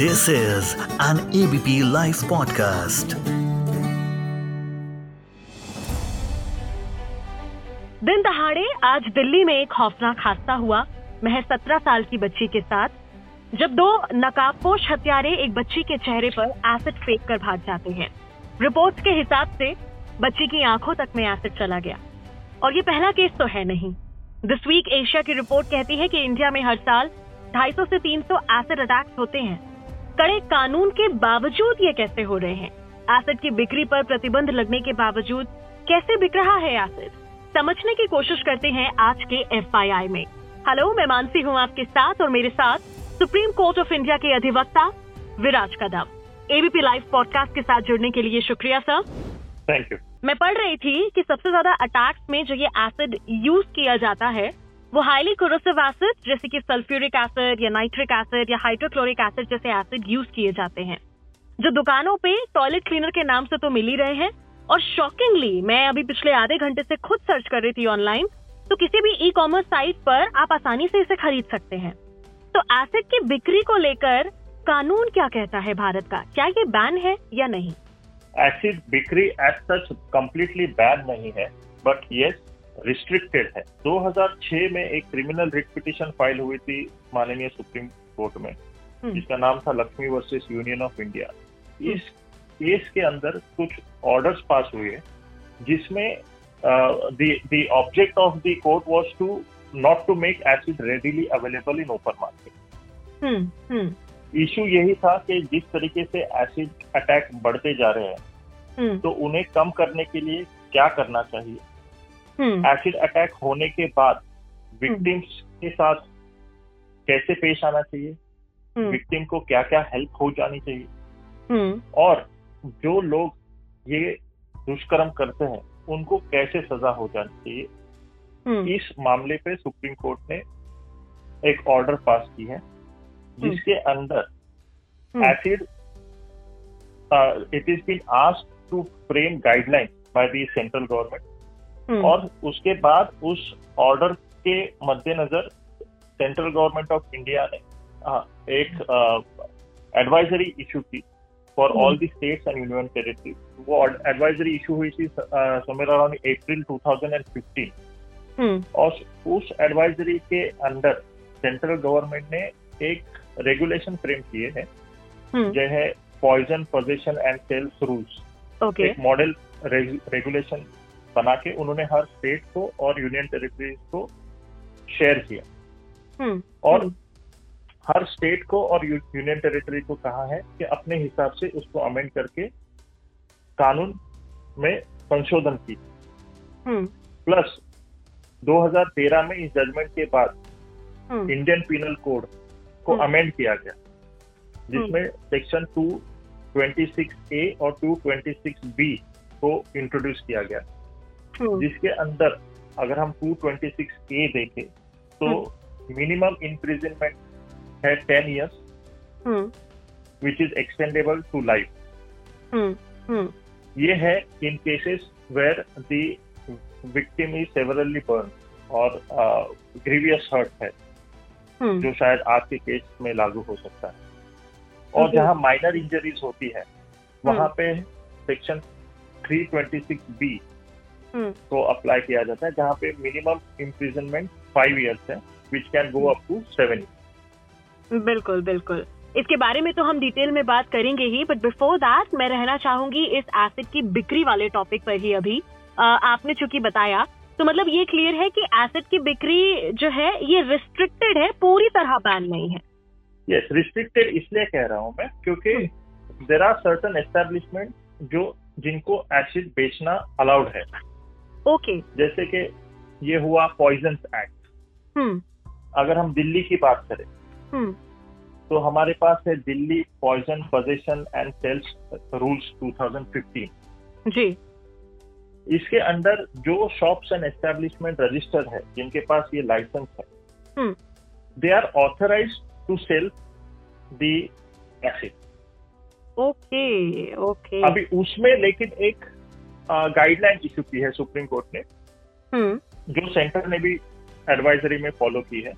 This is an ABP Life podcast. दिन दहाड़े आज दिल्ली में एक खौफनाक हादसा हुआ। महज सत्रह साल की बच्ची के साथ। जब दो नकाबपोश हत्यारे एक बच्ची के चेहरे पर एसिड फेंक कर भाग जाते हैं। रिपोर्ट्स के हिसाब से बच्ची की आँखों तक में एसिड चला गया। और ये पहला केस तो है नहीं। दिस वीक एशिया की रिपोर्ट कहती है कि इंडिया में हर साल 250 से 300 एसिड अटैक्स होते हैं। कड़े कानून के बावजूद ये कैसे हो रहे हैं? एसिड की बिक्री पर प्रतिबंध लगने के बावजूद कैसे बिक रहा है एसिड समझने की कोशिश करते हैं आज के एफ़ में। हेलो मैं मानसी हूँ आपके साथ और मेरे साथ सुप्रीम कोर्ट ऑफ़ इंडिया के अधिवक्ता Viraj Kadam. ABP live podcast के साथ जुड़ने के लिए शुक्रिया सर। थैंक यू मैं पढ़ रही थी कि सबसे ज़्यादा अटैक्स में जो ये एसिड यूज़ किया जाता है वो हाईली कोरोसिव एसिड जैसे कि सल्फ्यूरिक एसिड या नाइट्रिक एसिड या हाइड्रोक्लोरिक एसिड जैसे एसिड यूज़ किए जाते हैं। जो दुकानों पे टॉयलेट क्लीनर के नाम से तो मिल ही रहे हैं। और शॉकिंगली मैं अभी पिछले आधे घंटे से खुद सर्च कर रही थी ऑनलाइन तो किसी भी ई कॉमर्स साइट पर आप आसानी से इसे खरीद सकते हैं। तो एसिड की बिक्री को लेकर कानून क्या कहता है भारत का? क्या ये बैन है या नहीं? एसिड बिक्री एज सच कम्प्लीटली बैन नहीं है बट यस रिस्ट्रिक्टेड है। 2006 में एक क्रिमिनल रिट पिटिशन फ़ाइल हुई थी माननीय सुप्रीम कोर्ट में हम्म। जिसका नाम था Lakshmi versus union of India. इस केस के अंदर कुछ ऑर्डर्स पास हुए जिसमें the object of the court was to not to make acid readily available in open market hmm hmm. Issue यही था कि जिस तरीके से एसिड अटैक बढ़ते जा रहे हैं हम्म। तो उन्हें कम करने के लिए क्या करना चाहिए? हम्म एसिड अटैक होने के बाद विक्टिम्स के साथ कैसे पेश आना चाहिए? हम्म। विक्टिम को क्या क्या हेल्प हो जानी चाहिए? हम्म। और जो लोग ये दुष्कर्म करते हैं उनको कैसे सजा हो जानी चाहिए? हम्म। इस मामले पे सुप्रीम कोर्ट ने एक ऑर्डर पास की है जिसके अंदर हम्म। Acid it is been ask to frame guideline by the central government hmm और उसके बाद उस ऑर्डर के मद्देनजर सेंट्रल गवर्नमेंट ऑफ़ इंडिया ने एक एडवाइजरी इशू की for hmm. All the states and union territory वो एडवाइजरी इशू हुई थी समवेयर अराउंड अप्रैल 2015 हम्म। और उस एडवाइजरी के अंदर सेंट्रल गवर्नमेंट ने एक रेगुलेशन फ्रेम किए हैं हम्म। जो है poison position and sales rules एक मॉडल रेगुलेशन बना के उन्होंने हर स्टेट को और यूनियन टेरिटरीज को शेयर किया। हम्म और हम्म, हर स्टेट को और यूनियन टेरिटरी को कहा है कि अपने हिसाब से उसको अमेंड करके कानून में संशोधन की हम्म। प्लस 2013 में इस जजमेंट के बाद हम्म। इंडियन पीनल कोड को हम्म। अमेंड किया गया। जिसमें सेक्शन 226 ए और 226 बी को इंट्रोड्यूस किया गया। हम्म, जिसके अंदर अगर हम 226 ए देखें तो मिनिमम इम्प्रिजनमेंट है ten years hmm. Which is extendable to life hmm hmm. ये है in cases where the victim is severely burn और ग्रीवियस हर्ट है हम्म। जो शायद आपके केस में लागू हो सकता है। और। जहाँ माइनर इंजरीज होती है वहाँ हम्म। पे सेक्शन 326 बी हम्म को अप्लाई किया जाता है जहाँ पे मिनिमम इम्प्रिजनमेंट फाइव इयर्स है which can go up to seven बिल्कुल बिल्कुल। इसके बारे में तो हम डिटेल में बात करेंगे ही बट बिफोर दैट मैं रहना चाहूँगी इस एसिड की बिक्री वाले टॉपिक पर ही अभी। अ, आपने चूँकि बताया तो मतलब ये क्लियर है कि एसिड की बिक्री जो है ये रिस्ट्रिक्टेड है पूरी तरह बैन नहीं है। यस रिस्ट्रिक्टेड इसलिए कह रहा हूँ मैं क्योंकि देर आर सर्टन एस्टेब्लिशमेंट जो जिनको एसिड बेचना अलाउड है। ओके जैसे कि ये हुआ पॉइजन एक्ट हम्म अगर हम दिल्ली की बात करें हम्म तो हमारे पास है Delhi poison possession and sales rules 2015 जी. इसके अंदर जो शॉप्स एंड एस्टेब्लिशमेंट रजिस्टर है जिनके पास ये लाइसेंस है हम्म they are authorize to sell the acid okay okay अभी उसमें लेकिन एक गाइडलाइन इशू की है सुप्रीम कोर्ट ने हम्म। जो सेंटर ने भी एडवाइजरी में फॉलो की है।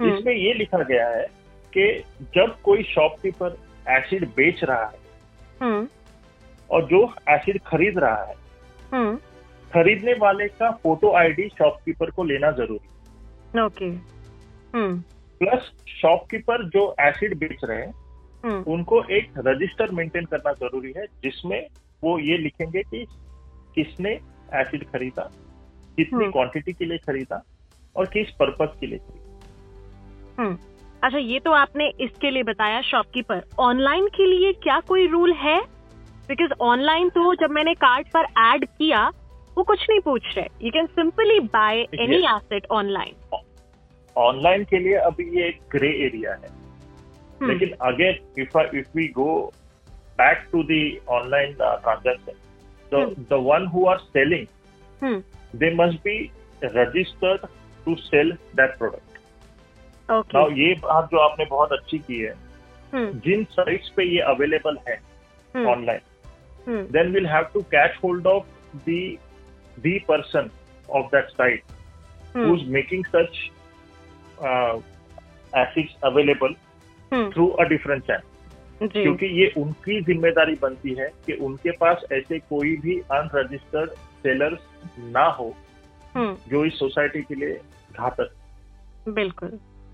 हम्म, इसमें ये लिखा गया है कि जब कोई शॉपकीपर एसिड बेच रहा है हम्म। और जो एसिड खरीद रहा है खरीदने वाले का फ़ोटो आईडी शॉपकीपर को लेना ज़रूरी ओके प्लस शॉपकीपर जो एसिड बेच रहे हैं उनको एक रजिस्टर मेंटेन करना ज़रूरी है जिसमें वो ये लिखेंगे कि किसने एसिड खरीदा कितनी हम्म। क्वांटिटी के लिए खरीदा और किस पर्पज के लिए खरीदा? हम्म। अच्छा ये तो आपने इसके लिए बताया शॉपकीपर ऑनलाइन के लिए क्या कोई रूल है? बिकॉज़ ऑनलाइन तो जब मैंने कार्ड पर ऐड किया वो कुछ नहीं पूछ रहे. You can simply buy any. Asset online online के लिए अभी ये एक ग्रे एरिया है. हम्म। लेकिन again if if we go back to the online transaction so Hmm. the one who are selling hmm they must be registered to sell that product okay now ये बात जो आपने बहुत अच्छी की है हम्म जिन साइट्स पे ये अवेलेबल है हम्म online hmm then we'll have to catch hold of the the person of that site hmm who's making such uh, assets available hmm through क्योंकि ये उनकी ज़िम्मेदारी बनती है कि उनके पास ऐसे कोई भी अनरजिस्टर्ड सेलर्स ना हो हम्म। जो इस सोसाइटी के लिए घातक। बिल्कुल।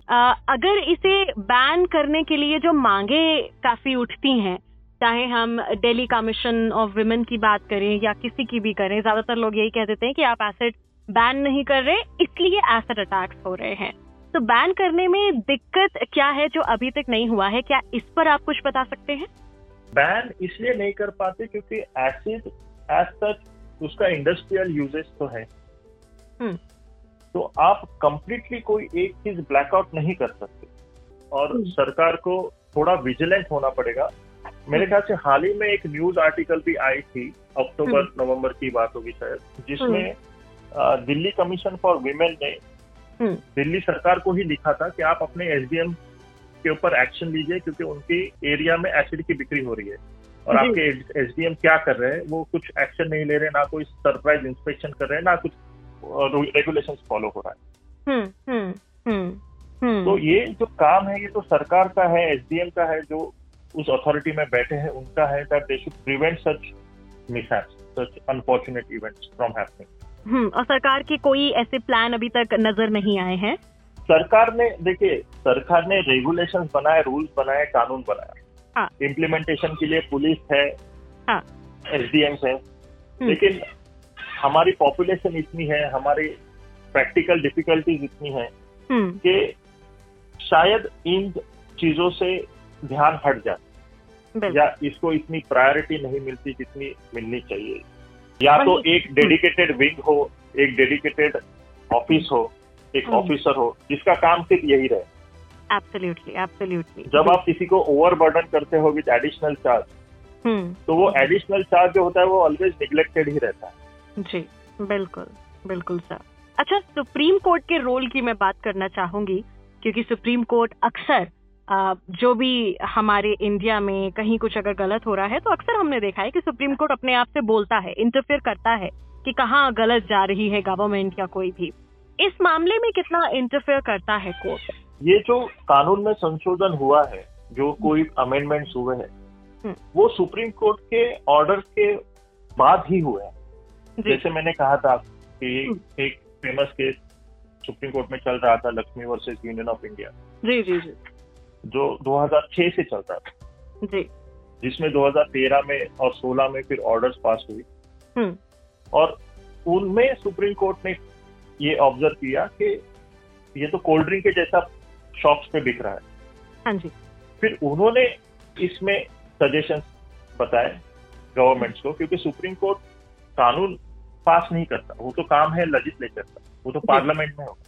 अ, अगर इसे बैन करने के लिए जो मांगे काफ़ी उठती हैं चाहे हम दिल्ली कमीशन ऑफ़ वुमेन की बात करें या किसी की भी करें ज़्यादातर लोग यही कह देते हैं कि आप एसिड बैन नहीं कर रहे इसलिए एसिड अटैक्स हो रहे हैं। तो बैन करने में दिक्कत क्या है जो अभी तक नहीं हुआ है? क्या इस पर आप कुछ बता सकते हैं? बैन इसलिए नहीं कर पाते क्योंकि एसिड एज सच उसका इंडस्ट्रियल यूजेस तो है। हम्म। तो आप कंप्लीटली कोई एक चीज़ ब्लैकआउट नहीं कर सकते। और हम्म। सरकार को थोड़ा विजिलेंट होना पड़ेगा। मेरे ख्याल से हाल ही में एक न्यूज़ आर्टिकल भी आई थी अक्टूबर हम्म। नवंबर की बात होगी शायद जिसमें दिल्ली कमीशन फॉर वीमेन ने हम्म दिल्ली सरकार को ही लिखा था कि आप अपने एसडीएम के ऊपर एक्शन लीजिए क्योंकि उनकी एरिया में एसिड की बिक्री हो रही है। और आपके एसडीएम क्या कर रहे हैं वो कुछ एक्शन नहीं ले रहे ना कोई सरप्राइज़ इंस्पेक्शन कर रहे हैं ना कुछ रेगुलेशन फॉलो हो रहा है। हम्म हम्म हम्म हम्म। तो ये जो काम है ये तो सरकार का है एसडीएम का है जो उस अथॉरिटी में बैठे हैं उनका है that they should prevent such mishaps such unfortunate events from happening hmm और सरकार के कोई ऐसे प्लान अभी तक नज़र नहीं आए हैं? सरकार ने देखिए सरकार ने रेगुलेशंस बनाए रूल्स बनाए कानून हाँ। बनाया इम्प्लीमेंटेशन के लिए पुलिस है एस डी एम है। हम्म। लेकिन हमारी पॉपुलेशन इतनी है हमारी प्रैक्टिकल डिफिकल्टीज इतनी है हम्म। कि शायद इन चीज़ों से ध्यान हट जाए। या इसको इतनी प्रायोरिटी नहीं मिलती जितनी मिलनी चाहिए। या तो एक डेडिकेटेड विंग हो एक डेडिकेटेड ऑफ़िस हो एक। ऑफिसर हो जिसका काम सिर्फ़ यही रहे। एब्सोल्युटली एब्सोल्युटली जब आप किसी को ओवरबर्डन करते हो विद एडिशनल चार्ज तो वो एडिशनल चार्ज जो होता है वो ऑलवेज निग्लेक्टेड ही रहता है। जी बिल्कुल बिल्कुल सर। अच्छा सुप्रीम कोर्ट के रोल की मैं बात करना चाहूँगी क्योंकि सुप्रीम कोर्ट अक्सर जो भी हमारे इंडिया में कहीं कुछ अगर गलत हो रहा है तो अक्सर हमने देखा है कि सुप्रीम कोर्ट अपने आप से बोलता है इंटरफेयर करता है कि कहाँ गलत जा रही है गवर्नमेंट या कोई भी। इस मामले में कितना इंटरफेयर करता है कोर्ट ये जो कानून में संशोधन हुआ है जो कोई अमेंडमेंट्स हुए हैं हम्म। वो सुप्रीम कोर्ट के ऑर्डर के बाद ही हुए हैं। जैसे मैंने कहा था कि हम्म। एक फ़ेमस केस सुप्रीम कोर्ट में चल रहा था Lakshmi versus union of India जी जी जी। जो 2006 से चलता था। जी। जिसमें 2013 में और 16 में फिर ऑर्डर्स पास हुई। हम्म। और उनमें सुप्रीम कोर्ट ने ये ऑब्ज़र्व किया कि ये तो कोल्ड ड्रिंक के जैसा शॉप्स पे बिक रहा है। हाँ जी। फिर उन्होंने इसमें सजेशन बताए गवर्नमेंट्स को क्योंकि सुप्रीम कोर्ट कानून पास नहीं करता। वो तो काम है लेजिस्लेचर का। वो तो पार्लियामेंट में होगा।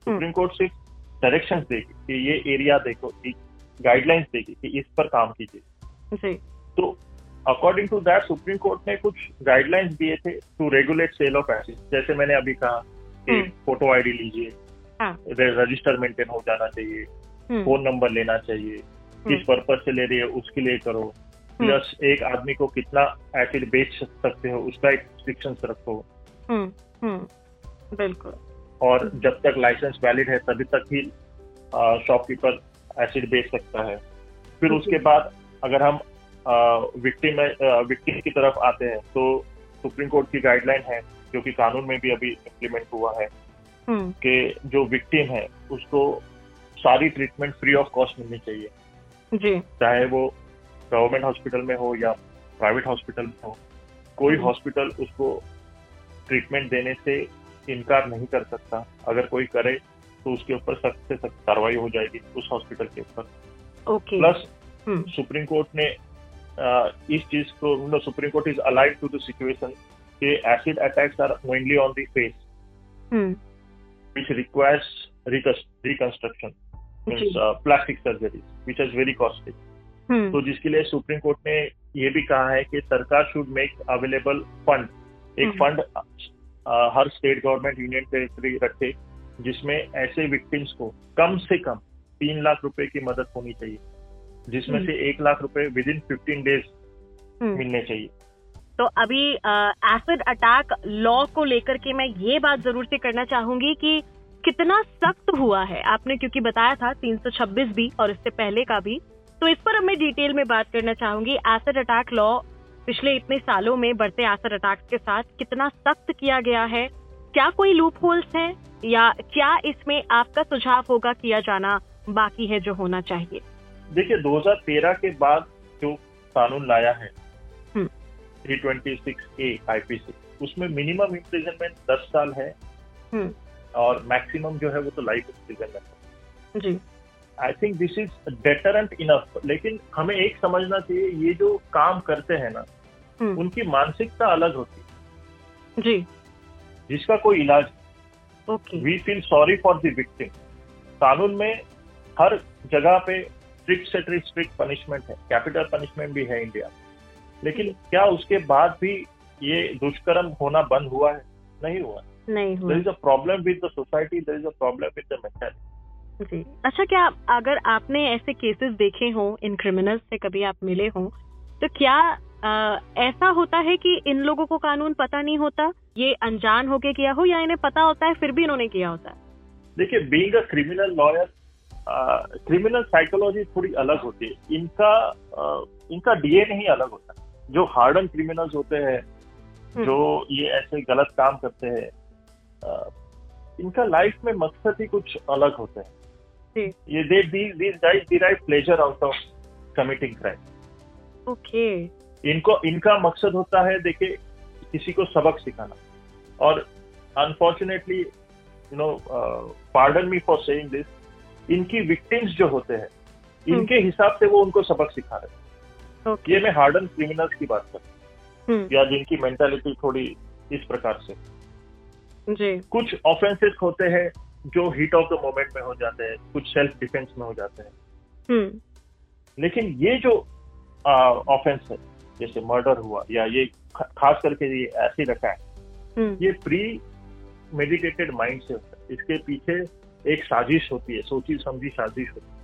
सुप्रीम कोर्ट सिर्फ़ डायरेक्शंस देगी कि ये एरिया देखो गाइडलाइंस देगी कि इस पर काम कीजिए। जी। तो according to that supreme court ने कुछ गाइडलाइंस दिए थे to regulate sale of acid जैसे मैंने अभी कहा कि हम्म। फ़ोटो आईडी लीजिए हाँ। रजिस्टर मेंटेन हो जाना चाहिए हम्म। फ़ोन नंबर लेना चाहिए किस पर्पज से ले रही है उसके लिए करो। प्लस एक आदमी को कितना एसिड बेच सकते हो उसका एक रिस्ट्रिक्शन रखो। हम्म हम्म बिल्कुल। और जब तक लाइसेंस वैलिड है तभी तक ही शॉपकीपर एसिड बेच सकता है। फिर उसके बाद अगर हम विक्टिम विक्टिम की तरफ़ आते हैं तो सुप्रीम कोर्ट की गाइडलाइन है जो कि कानून में भी अभी इम्प्लीमेंट हुआ है हम्म कि जो विक्टिम है उसको सारी ट्रीटमेंट फ्री ऑफ़ कॉस्ट मिलनी चाहिए। जी। चाहे वो गवर्नमेंट हॉस्पिटल में हो या प्राइवेट हॉस्पिटल में हो कोई। हॉस्पिटल उसको ट्रीटमेंट देने से इनकार नहीं कर सकता। अगर कोई करे तो उसके ऊपर सख्त से सख्त कार्रवाई हो जाएगी उस हॉस्पिटल के ऊपर। ओके प्लस सुप्रीम कोर्ट ने इस चीज़ को मतलब supreme court is alive to the situation कि acid attacks are mainly on the face hmm which requires recon- reconstruction means जी uh, plastic surgery which is very costly. Hmm तो जिसके लिए सुप्रीम कोर्ट ने ये भी कहा है कि सरकार शुड मेक अवेलेबल फंड एक। फंड हर स्टेट गवर्नमेंट यूनियन टेरिटरी रखे जिसमें ऐसे विक्टिम्स को कम से कम तीन लाख रुपए की मदद होनी चाहिए जिसमें हम्म। से एक लाख रुपए विद इन फिफ्टीन डेज़ मिलने चाहिए। तो अभी एसिड अटैक लॉ को लेकर के मैं ये बात ज़रूर से करना चाहूँगी कि कितना सख्त हुआ है। आपने क्योंकि बताया था 326 भी और इससे पहले का भी। तो इस पर अब मैं डिटेल में बात करना चाहूँगी। एसिड अटैक लॉ पिछले इतने सालों में बढ़ते एसिड अटैक्स के साथ कितना सख्त किया गया है? क्या कोई लूप होल्स है? या क्या इसमें आपका सुझाव होगा किया जाना बाकी है जो होना चाहिए? देखिए 2013 के बाद जो कानून लाया है three twenty six A IPC उसमें मिनिमम इम्प्रिजनमेंट 10 साल है हम्म। और मैक्सिमम जो है वो तो लाइफ इम्प्रिजनमेंट है। जी। I think this is deterrent enough लेकिन हमें एक समझना चाहिए ये जो काम करते हैं ना हम्म। उनकी मानसिकता अलग होती है। जी। जिसका कोई इलाज we feel sorry for the victim कानून में हर जगह पे स्ट्रिक्ट से स्ट्रिक्ट पनिशमेंट है। कैपिटल पनिशमेंट भी है इंडिया लेकिन क्या उसके बाद भी ये दुष्कर्म होना बंद हुआ है? नहीं हुआ। नहीं हुआ। There is a problem with the society there is a problem with the mentality जी। अच्छा क्या अगर आपने ऐसे केसेस देखे हों इन क्रिमिनल्स से कभी आप मिले हों तो क्या अ, ऐसा होता है कि इन लोगों को कानून पता नहीं होता? ये अनजान होके किया हो या इन्हें पता होता है फिर भी इन्होंने किया होता है? देखिए being a criminal lawyer criminal psychology थोड़ी अलग होती है। इनका अ, इनका डीएनए ही अलग होता है। जो हार्डन क्रिमिनल्स होते हैं हम्म। जो ये ऐसे गलत काम करते हैं इनका लाइफ में मकसद ही कुछ अलग होते है। जी। ये they these guys derive pleasure out of committing crime okay इनको इनका मकसद होता है देखिए किसी को सबक सिखाना। और unfortunately you know pardon me for saying this इनकी विक्टिम्स जो होते हैं इनके हिसाब से वो उनको सबक सिखा रहे हैं। ओके ये मैं हार्डन क्रिमिनल्स की बात कर रहा हम्म। हूँ या जिनकी मेंटालिटी थोड़ी इस प्रकार से। जी। कुछ ऑफेंसेस होते हैं जो हीट ऑफ़ द मोमेंट में हो जाते हैं कुछ सेल्फ डिफेंस में हो जाते हैं। हम्म। लेकिन ये जो ऑफेंस है जैसे मर्डर हुआ या ये खास करके ये एसिड अटैक हम्म। ये प्री मेडिटेटेड माइंड से होता है। इसके पीछे एक साजिश होती है सोची समझी साजिश होती है।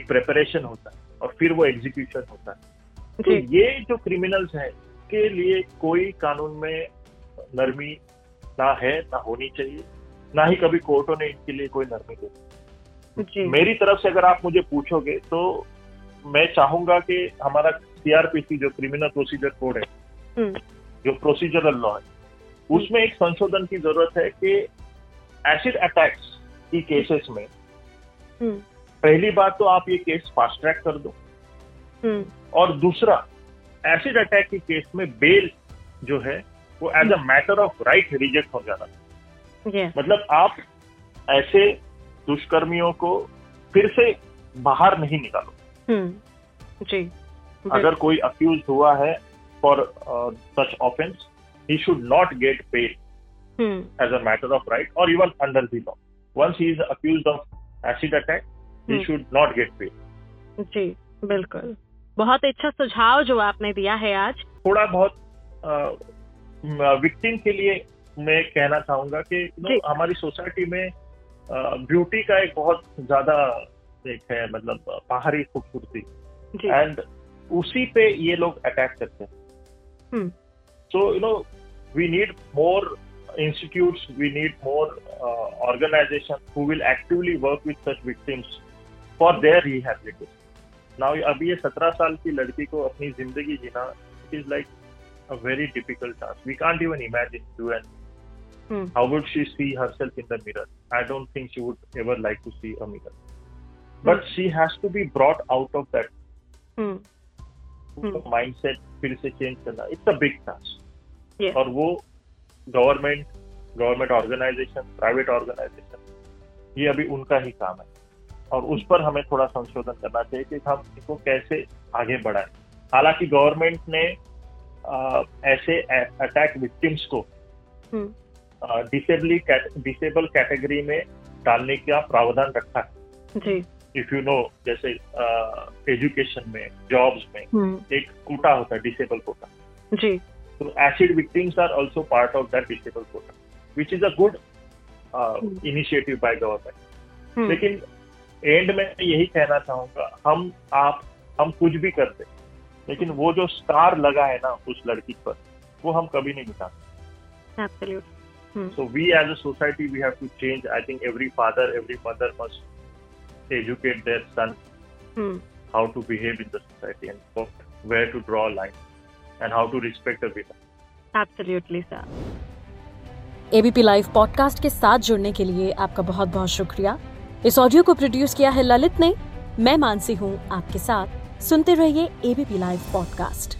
एक प्रेपरेशन होता है और फिर वो एग्जीक्यूशन होता है। तो ये जो क्रिमिनल्स हैं के लिए कोई कानून में नरमी ना है ना होनी चाहिए। ना ही कभी कोर्टों ने इनके लिए कोई नरमी दी मेरी तरफ़ से अगर आप मुझे पूछोगे तो मैं चाहूँगा कि हमारा सीआरपीसी जो क्रिमिनल प्रोसीजर कोड है हम्म। जो प्रोसीजरल लॉ है उसमें एक संशोधन की ज़रूरत है कि एसिड अटैक्स की केसेस में हम्म। पहली बात तो आप ये केस फास्ट ट्रैक कर दो। हम्म। और दूसरा एसिड अटैक की केस में बेल जो है वो as a matter of right reject हो जाना। यस मतलब आप ऐसे दुष्कर्मियों को फिर से बाहर नहीं निकालो हम्म जी अगर कोई अक्यूज हुआ है for such offence he should not get paid a matter of right or even under the law. Once he is accused of acid attack, he Hmm. should not get paid. जी बिल्कुल बहुत अच्छा सुझाव जो आपने दिया है आज थोड़ा बहुत विक्टिम के लिए मैं कहना चाहूँगा कि जी। हमारी सोसाइटी में ब्यूटी का एक बहुत ज़्यादा एक है मतलब बाहरी खूबसूरती। एंड उसी पे ये लोग अटैक करते हैं। So you know we need more institutes, we need more uh, organizations who will actively work with such victims for their rehabilitation. Now अभी ये सत्रह साल की लड़की को अपनी ज़िंदगी जीना it is like a very difficult task we can't even imagine do and Hmm. how would she see herself in the mirror i don't think she would ever like to see a mirror but hmm. she has to be brought out of that Hmm. mindset फिर से change करना it's a big task. और वो government government organisation private organisation ये अभी उनका ही काम है और उस पर हमें थोड़ा संशोधन करना चाहिए कि हम इसको कैसे आगे बढ़ाएँ हालाँकि गवर्नमेंट ने अ, ऐसे अटैक विक्टिम्स को हम्म, डिसेबली डिसेबल कैटेगरी में डालने का प्रावधान रखा है। जी। इफ़ यू नो जैसे एजुकेशन में जॉब्स में हम्म, एक कोटा होता है डिसेबल कोटा। जी। So acid victims are also part of that disabled quota, which is a good uh, Hmm. initiative by government. Hmm, लेकिन एंड में यही कहना चाहूँगा हम आप हम कुछ भी करते लेकिन वो जो स्टार लगा है ना उस लड़की पर वो हम कभी नहीं मिटा हम्म, so we as a society we have to change I think every father every mother must educate their son hmm, how to behave in the society and what, where to draw a line and how to respect a woman. absolutely, sir. ABP live podcast के साथ जुड़ने के लिए आपका बहुत बहुत शुक्रिया। इस ऑडियो को प्रोड्यूस किया है ललित ने। मैं मानसी हूँ आपके साथ। सुनते रहिए ABP live podcast